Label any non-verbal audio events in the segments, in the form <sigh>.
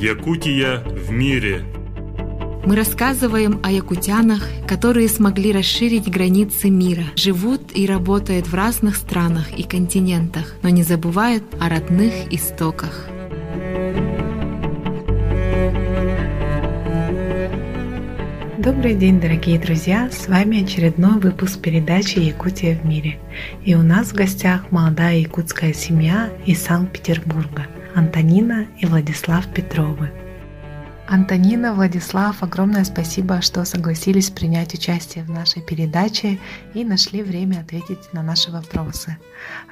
Якутия в мире. Мы рассказываем о якутянах, которые смогли расширить границы мира, живут и работают в разных странах и континентах, но не забывают о родных истоках. Добрый день, дорогие друзья! С вами очередной выпуск передачи «Якутия в мире». И у нас в гостях молодая якутская семья из Санкт-Петербурга – Антонина и Владислав Петровы. Антонина, Владислав, огромное спасибо, что согласились принять участие в нашей передаче и нашли время ответить на наши вопросы.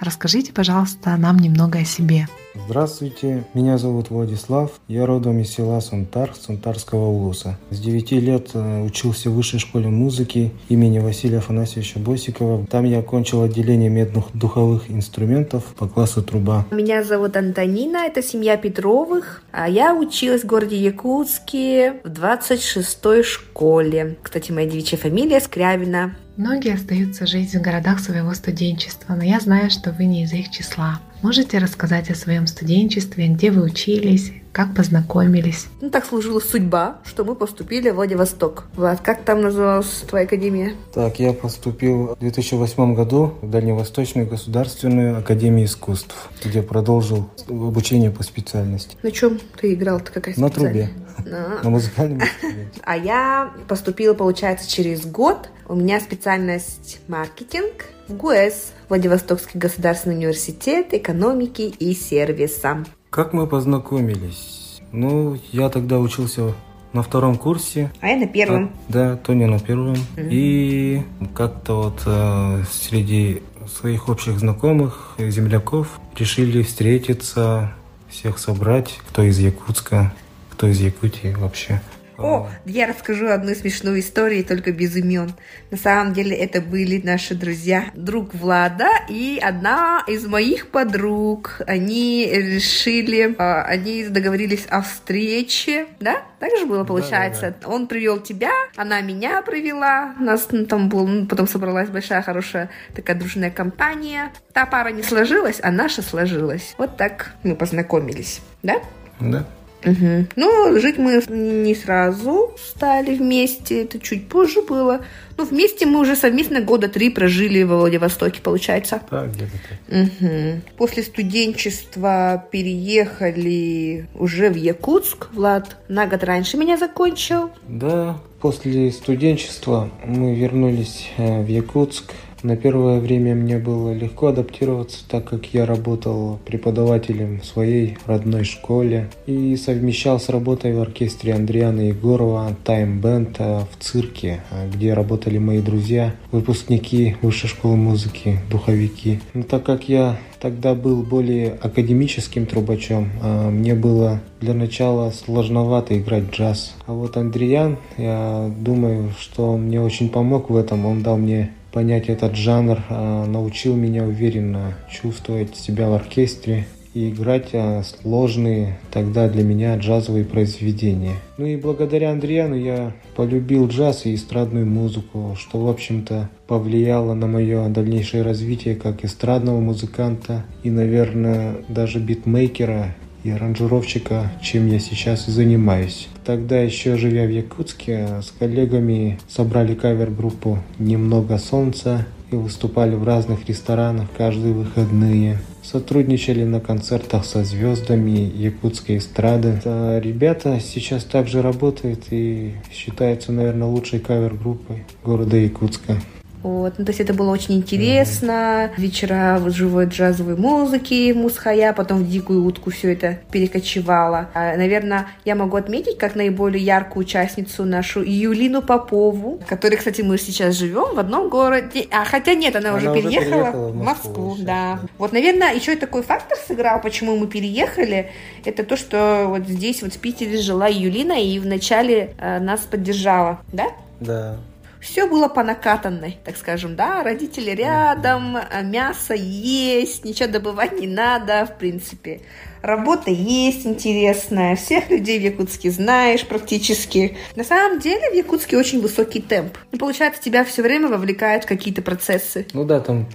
Расскажите, пожалуйста, нам немного о себе. Здравствуйте, меня зовут Владислав, я родом из села Сунтар, Сунтарского улуса. С 9 лет э, учился в высшей школе музыки имени Василия Афанасьевича Босикова. Там я окончил отделение медных духовых инструментов по классу труба. Меня зовут Антонина, это семья Петровых, а я училась в городе Якутске в 26-й школе. Кстати, моя девичья фамилия Скрябина. Многие остаются жить в городах своего студенчества, но я знаю, что вы не из их числа. Можете рассказать о своем студенчестве, где вы учились, как познакомились? Ну, так сложилась судьба, что мы поступили в Владивосток. Влад, как там называлась твоя академия? Так, я поступил в 2008 году в Дальневосточную государственную академию искусств, где продолжил обучение по специальности. На чем ты играл-то? Какая На трубе. <laughs> На музыкальном инструменте. А я поступила, получается, через год. У меня специальность маркетинг в ГУЭС, Владивостокский государственный университет экономики и сервиса. Как мы познакомились? Ну, я тогда учился на втором курсе. А я на первом. А, да, Тоня на первом. Mm-hmm. И как-то вот э, среди своих общих знакомых, земляков, решили встретиться, всех собрать, кто из Якутска, кто из Якутии вообще. О, я расскажу одну смешную историю, только без имен. На самом деле это были наши друзья, друг Влада и одна из моих подруг. Они решили, а, они договорились о встрече, да? Так же было, получается. Да, да, да. Он привел тебя, она меня привела. У нас ну, там был, ну, потом собралась большая, хорошая такая дружная компания. Та пара не сложилась, а наша сложилась. Вот так мы познакомились, да? Да. Угу. Ну, жить мы не сразу стали вместе, это чуть позже было. Ну, вместе мы уже совместно года три прожили во Владивостоке, получается. Так, где-то так. Угу. После студенчества переехали уже в Якутск. Влад на год раньше меня закончил. Да, после студенчества мы вернулись э, в Якутск. На первое время мне было легко адаптироваться, так как я работал преподавателем в своей родной школе и совмещал с работой в оркестре Андриана Егорова Тайм Бенд в цирке, где работали мои друзья, выпускники высшей школы музыки, духовики. Но так как я тогда был более академическим трубачом. А мне было для начала сложновато играть джаз. А вот Андриан, я думаю, что он мне очень помог в этом. Он дал мне понять этот жанр, а, научил меня уверенно чувствовать себя в оркестре и играть а, сложные тогда для меня джазовые произведения. Ну и благодаря Андриану я полюбил джаз и эстрадную музыку, что, в общем-то, повлияло на мое дальнейшее развитие как эстрадного музыканта и, наверное, даже битмейкера и аранжировщика, чем я сейчас и занимаюсь. Тогда еще живя в Якутске, с коллегами собрали кавер-группу «Немного солнца» и выступали в разных ресторанах каждые выходные. Сотрудничали на концертах со звездами якутской эстрады. А ребята сейчас также работают и считаются, наверное, лучшей кавер-группой города Якутска. Вот. Ну, то есть это было очень интересно. Mm-hmm. Вечера в живой джазовой музыки, мусхая, потом в дикую утку все это перекочевало. А, наверное, я могу отметить как наиболее яркую участницу нашу Юлину Попову, которой, кстати, мы сейчас живем в одном городе. А хотя нет, она, она уже переехала, переехала в Москву. Москву да. да. Вот, наверное, еще и такой фактор сыграл, почему мы переехали. Это то, что вот здесь, вот в Питере жила Юлина и вначале э, нас поддержала, да? Да все было по накатанной, так скажем, да, родители рядом, а мясо есть, ничего добывать не надо, в принципе. Работа есть интересная, всех людей в Якутске знаешь практически. На самом деле в Якутске очень высокий темп. И получается, тебя все время вовлекают в какие-то процессы. Ну да, там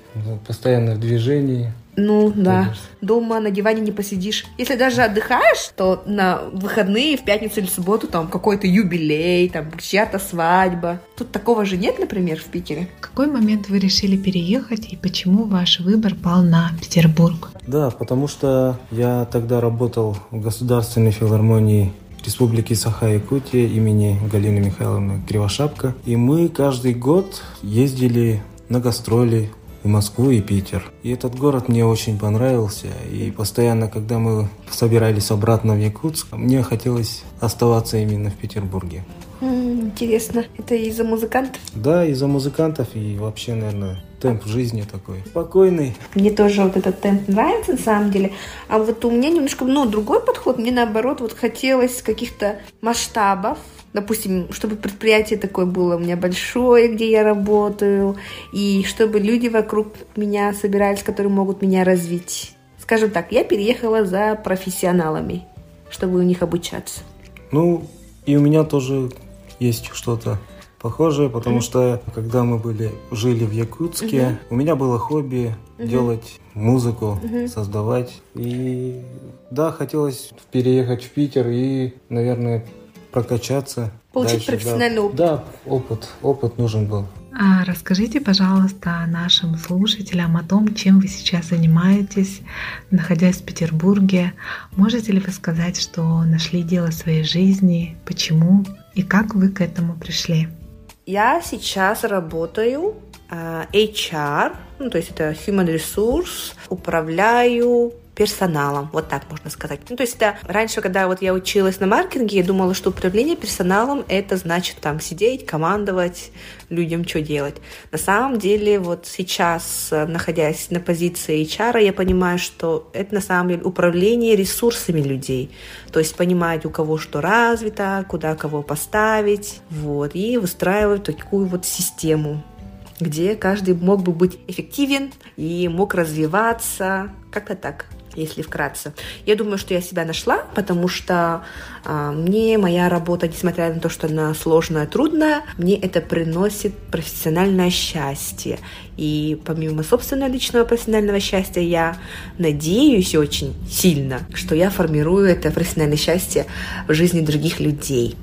постоянно в движении. Ну да, дома на диване не посидишь. Если даже отдыхаешь, то на выходные, в пятницу или субботу там какой-то юбилей, там чья-то свадьба. Тут такого же нет, например, в Питере. В какой момент вы решили переехать и почему ваш выбор пал на Петербург? Да, потому что я тогда работал в Государственной филармонии Республики Саха-Якутия имени Галины Михайловны Кривошапка. И мы каждый год ездили на гастроли в Москву и Питер. И этот город мне очень понравился. И постоянно, когда мы собирались обратно в Якутск, мне хотелось оставаться именно в Петербурге. Интересно, это из-за музыкантов? Да, из-за музыкантов и вообще, наверное, темп жизни такой спокойный. Мне тоже вот этот темп нравится на самом деле. А вот у меня немножко, ну, другой подход. Мне наоборот вот хотелось каких-то масштабов, допустим, чтобы предприятие такое было у меня большое, где я работаю, и чтобы люди вокруг меня собирались, которые могут меня развить. Скажем так, я переехала за профессионалами, чтобы у них обучаться. Ну, и у меня тоже есть что-то похожее, потому mm-hmm. что когда мы были жили в Якутске, mm-hmm. у меня было хобби mm-hmm. делать музыку, mm-hmm. создавать. И да, хотелось переехать в Питер и, наверное, прокачаться. Получить дальше, профессиональный да. опыт. Да, опыт, опыт нужен был. А расскажите, пожалуйста, нашим слушателям о том, чем вы сейчас занимаетесь, находясь в Петербурге. Можете ли вы сказать, что нашли дело своей жизни, почему и как вы к этому пришли? Я сейчас работаю э, HR, ну, то есть это Human Resource, управляю персоналом, вот так можно сказать. Ну, то есть это раньше, когда вот я училась на маркетинге, я думала, что управление персоналом это значит там сидеть, командовать людям, что делать. На самом деле вот сейчас, находясь на позиции HR, я понимаю, что это на самом деле управление ресурсами людей. То есть понимать, у кого что развито, куда кого поставить, вот, и выстраивать такую вот систему где каждый мог бы быть эффективен и мог развиваться, как-то так если вкратце. Я думаю, что я себя нашла, потому что а, мне моя работа, несмотря на то, что она сложная, трудная, мне это приносит профессиональное счастье. И помимо собственного личного профессионального счастья, я надеюсь очень сильно, что я формирую это профессиональное счастье в жизни других людей.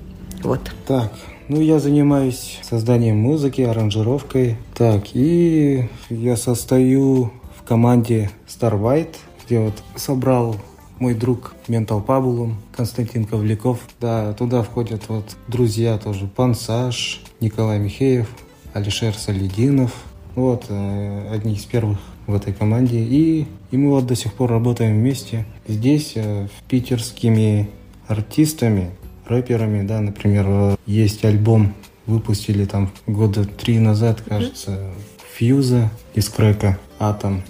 Вот. Так, ну, я занимаюсь созданием музыки, аранжировкой. Так, и я состою в команде Star White где вот собрал мой друг Ментал Пабулум, Константин Ковляков. Да, туда входят вот друзья тоже, Пансаж, Николай Михеев, Алишер Салидинов. Вот, э, одни из первых в этой команде. И, и мы вот до сих пор работаем вместе. Здесь э, питерскими артистами, рэперами, да, например, есть альбом, выпустили там года три назад, кажется, Фьюза из Крека, Атом.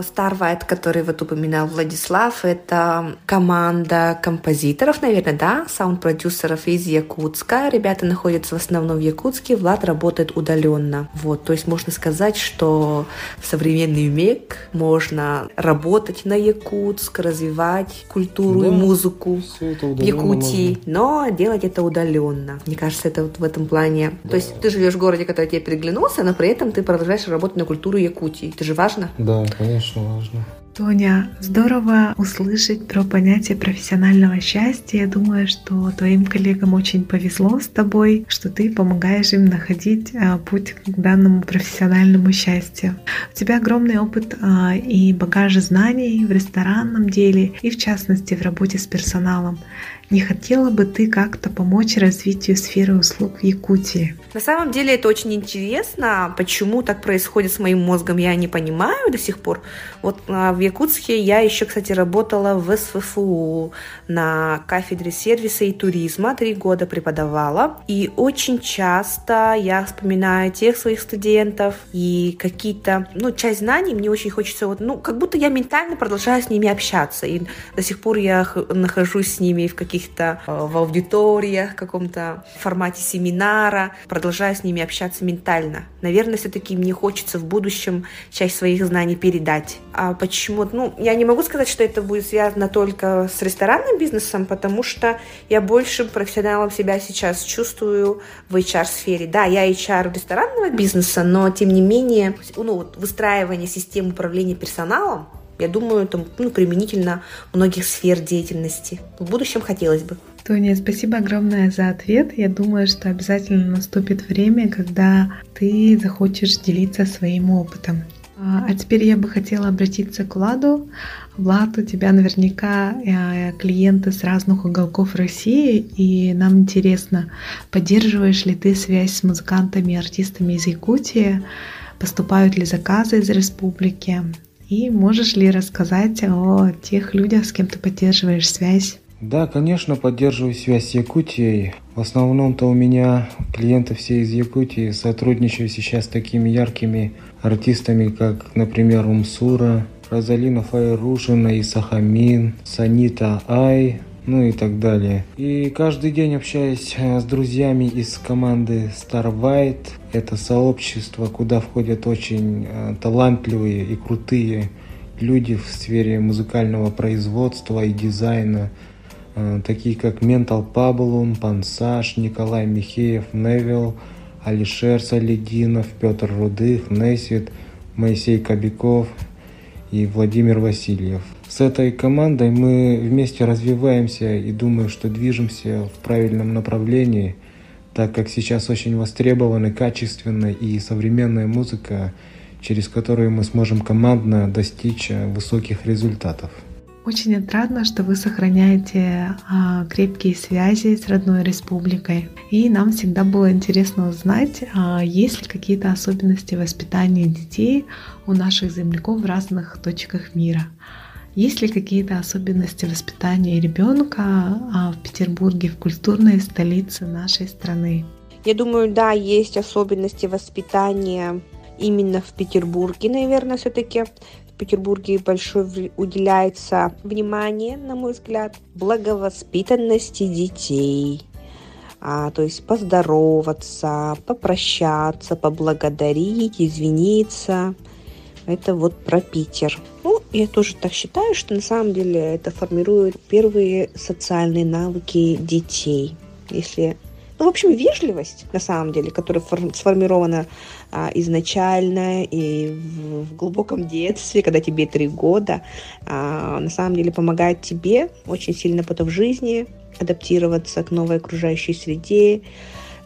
Starlight, который вот упоминал Владислав, это команда композиторов, наверное, да, саунд-продюсеров из Якутска. Ребята находятся в основном в Якутске, Влад работает удаленно. Вот, то есть можно сказать, что в современный век можно работать на Якутск, развивать культуру да, и музыку в Якутии, можно. но делать это удаленно. Мне кажется, это вот в этом плане. Да. То есть ты живешь в городе, который тебе переглянулся, но при этом ты продолжаешь работать на культуру Якутии. Это же важно. Да, конечно, важно. Тоня, здорово услышать про понятие профессионального счастья. Я думаю, что твоим коллегам очень повезло с тобой, что ты помогаешь им находить а, путь к данному профессиональному счастью. У тебя огромный опыт а, и багаж знаний в ресторанном деле и в частности в работе с персоналом. Не хотела бы ты как-то помочь развитию сферы услуг в Якутии? На самом деле это очень интересно. Почему так происходит с моим мозгом, я не понимаю до сих пор. Вот а, в Якутске я еще, кстати, работала в СФФУ на кафедре сервиса и туризма. Три года преподавала. И очень часто я вспоминаю тех своих студентов и какие-то, ну, часть знаний мне очень хочется, вот, ну, как будто я ментально продолжаю с ними общаться. И до сих пор я нахожусь с ними в каких каких-то э, в аудиториях, в каком-то формате семинара, продолжаю с ними общаться ментально. Наверное, все-таки мне хочется в будущем часть своих знаний передать. А почему? Ну, я не могу сказать, что это будет связано только с ресторанным бизнесом, потому что я больше профессионалом себя сейчас чувствую в HR-сфере. Да, я HR ресторанного бизнеса, но тем не менее, ну, вот выстраивание системы управления персоналом Я думаю, это ну, применительно многих сфер деятельности. В будущем хотелось бы. Тоня, спасибо огромное за ответ. Я думаю, что обязательно наступит время, когда ты захочешь делиться своим опытом. А, а теперь я бы хотела обратиться к Владу. Влад, у тебя наверняка э, клиенты с разных уголков России, и нам интересно, поддерживаешь ли ты связь с музыкантами и артистами из Якутии, поступают ли заказы из республики, и можешь ли рассказать о тех людях, с кем ты поддерживаешь связь? Да, конечно, поддерживаю связь с Якутией. В основном-то у меня клиенты все из Якутии. Сотрудничаю сейчас с такими яркими артистами, как, например, Умсура, Розалина Файрушина, Исахамин, Санита Ай, ну и так далее. И каждый день общаюсь э, с друзьями из команды Star White. Это сообщество, куда входят очень э, талантливые и крутые люди в сфере музыкального производства и дизайна, э, такие как Ментал Паблун, Пансаж, Николай Михеев, Невил, Алишер Салединов, Петр Рудых, Несвит, Моисей Кобяков и Владимир Васильев. С этой командой мы вместе развиваемся и думаю, что движемся в правильном направлении, так как сейчас очень востребована качественная и современная музыка, через которую мы сможем командно достичь высоких результатов. Очень отрадно, что вы сохраняете а, крепкие связи с родной республикой. И нам всегда было интересно узнать, а, есть ли какие-то особенности воспитания детей у наших земляков в разных точках мира. Есть ли какие-то особенности воспитания ребенка а, в Петербурге, в культурной столице нашей страны? Я думаю, да, есть особенности воспитания именно в Петербурге, наверное, все-таки. Петербурге большое уделяется внимание, на мой взгляд, благовоспитанности детей. А, то есть поздороваться, попрощаться, поблагодарить, извиниться. Это вот про Питер. Я тоже так считаю, что на самом деле это формирует первые социальные навыки детей. Если ну, в общем, вежливость, на самом деле, которая сформирована а, изначально и в, в глубоком детстве, когда тебе три года, а, на самом деле помогает тебе очень сильно потом в жизни адаптироваться к новой окружающей среде,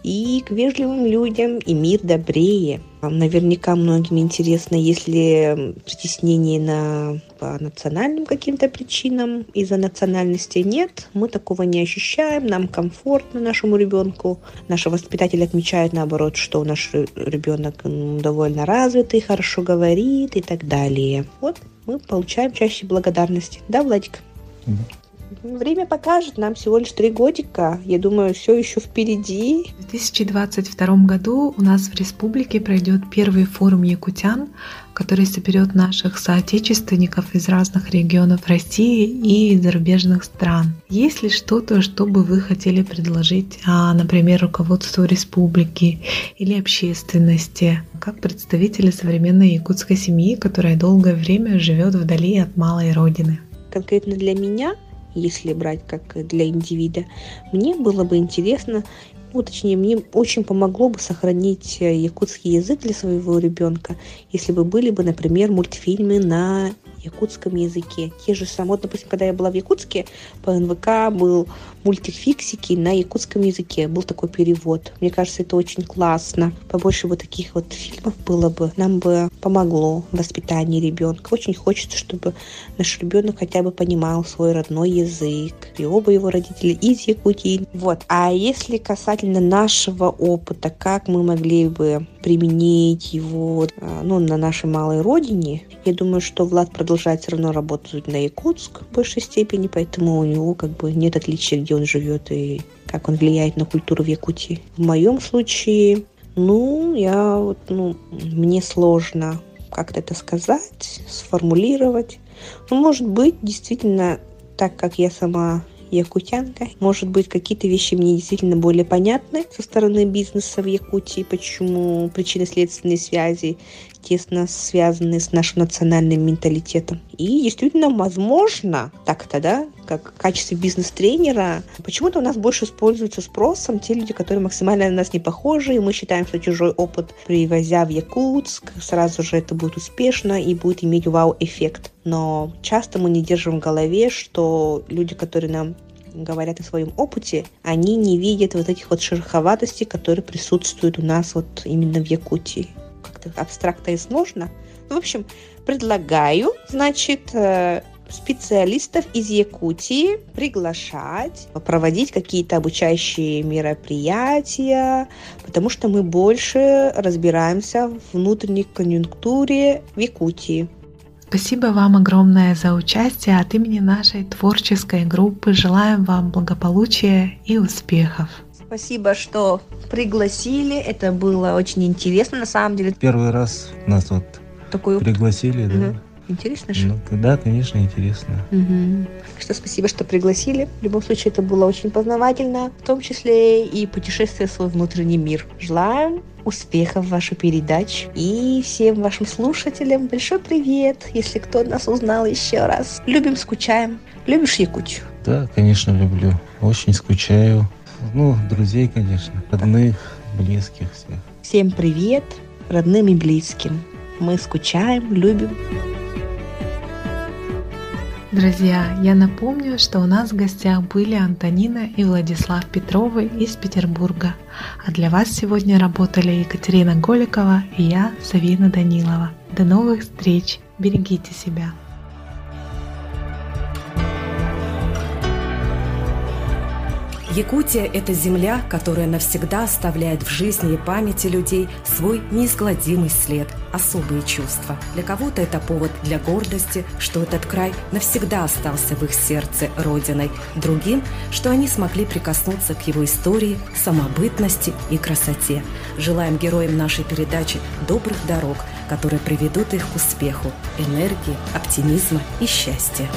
и к вежливым людям, и мир добрее. Наверняка многим интересно, если притеснение на, по национальным каким-то причинам из-за национальности нет, мы такого не ощущаем, нам комфортно нашему ребенку. Наши воспитатели отмечают наоборот, что наш ребенок довольно развитый, хорошо говорит и так далее. Вот мы получаем чаще благодарности. Да, Владик? Угу. Время покажет, нам всего лишь три годика. Я думаю, все еще впереди. В 2022 году у нас в республике пройдет первый форум якутян, который соберет наших соотечественников из разных регионов России и зарубежных стран. Есть ли что-то, что бы вы хотели предложить, а, например, руководству республики или общественности, как представители современной якутской семьи, которая долгое время живет вдали от малой родины? Конкретно для меня – если брать как для индивида, мне было бы интересно, ну, точнее, мне очень помогло бы сохранить э, якутский язык для своего ребенка, если бы были бы, например, мультфильмы на якутском языке. Те же самые, вот, допустим, когда я была в Якутске, по НВК был мультик «Фиксики» на якутском языке. Был такой перевод. Мне кажется, это очень классно. Побольше вот таких вот фильмов было бы. Нам бы помогло в воспитании ребенка. Очень хочется, чтобы наш ребенок хотя бы понимал свой родной язык. И оба его родители из Якутии. Вот. А если касательно нашего опыта, как мы могли бы применить его а, ну, на нашей малой родине, я думаю, что Влад продолжает все равно работать на Якутск в большей степени, поэтому у него как бы нет отличия, где он живет и как он влияет на культуру в Якутии. В моем случае, ну, я вот, ну, мне сложно как-то это сказать, сформулировать. Ну, может быть, действительно, так как я сама якутянка. Может быть, какие-то вещи мне действительно более понятны со стороны бизнеса в Якутии, почему причины следственные связи, тесно связаны с нашим национальным менталитетом. И действительно, возможно, так-то, да, как в качестве бизнес-тренера, почему-то у нас больше используются спросом те люди, которые максимально на нас не похожи, и мы считаем, что чужой опыт, привозя в Якутск, сразу же это будет успешно и будет иметь вау-эффект. Но часто мы не держим в голове, что люди, которые нам говорят о своем опыте, они не видят вот этих вот шероховатостей, которые присутствуют у нас вот именно в Якутии. Как-то абстрактно и сложно. В общем, предлагаю, значит, э, специалистов из Якутии приглашать, проводить какие-то обучающие мероприятия, потому что мы больше разбираемся в внутренней конъюнктуре в Якутии. Спасибо вам огромное за участие. От имени нашей творческой группы желаем вам благополучия и успехов. Спасибо, что пригласили. Это было очень интересно, на самом деле. Первый раз нас вот Такой пригласили, да. Угу. Интересно же? Ну, да, конечно, интересно. Угу. Что спасибо, что пригласили. В любом случае, это было очень познавательно, в том числе и путешествие в свой внутренний мир. Желаем успехов в вашей передаче. И всем вашим слушателям большой привет, если кто нас узнал еще раз. Любим, скучаем. Любишь Якутию? Да, конечно, люблю. Очень скучаю. Ну, друзей, конечно, родных, близких всех. Всем привет, родным и близким. Мы скучаем, любим. Друзья, я напомню, что у нас в гостях были Антонина и Владислав Петровы из Петербурга. А для вас сегодня работали Екатерина Голикова и я, Савина Данилова. До новых встреч! Берегите себя! Якутия – это земля, которая навсегда оставляет в жизни и памяти людей свой неизгладимый след, особые чувства. Для кого-то это повод для гордости, что этот край навсегда остался в их сердце родиной. Другим, что они смогли прикоснуться к его истории, самобытности и красоте. Желаем героям нашей передачи добрых дорог, которые приведут их к успеху, энергии, оптимизма и счастья.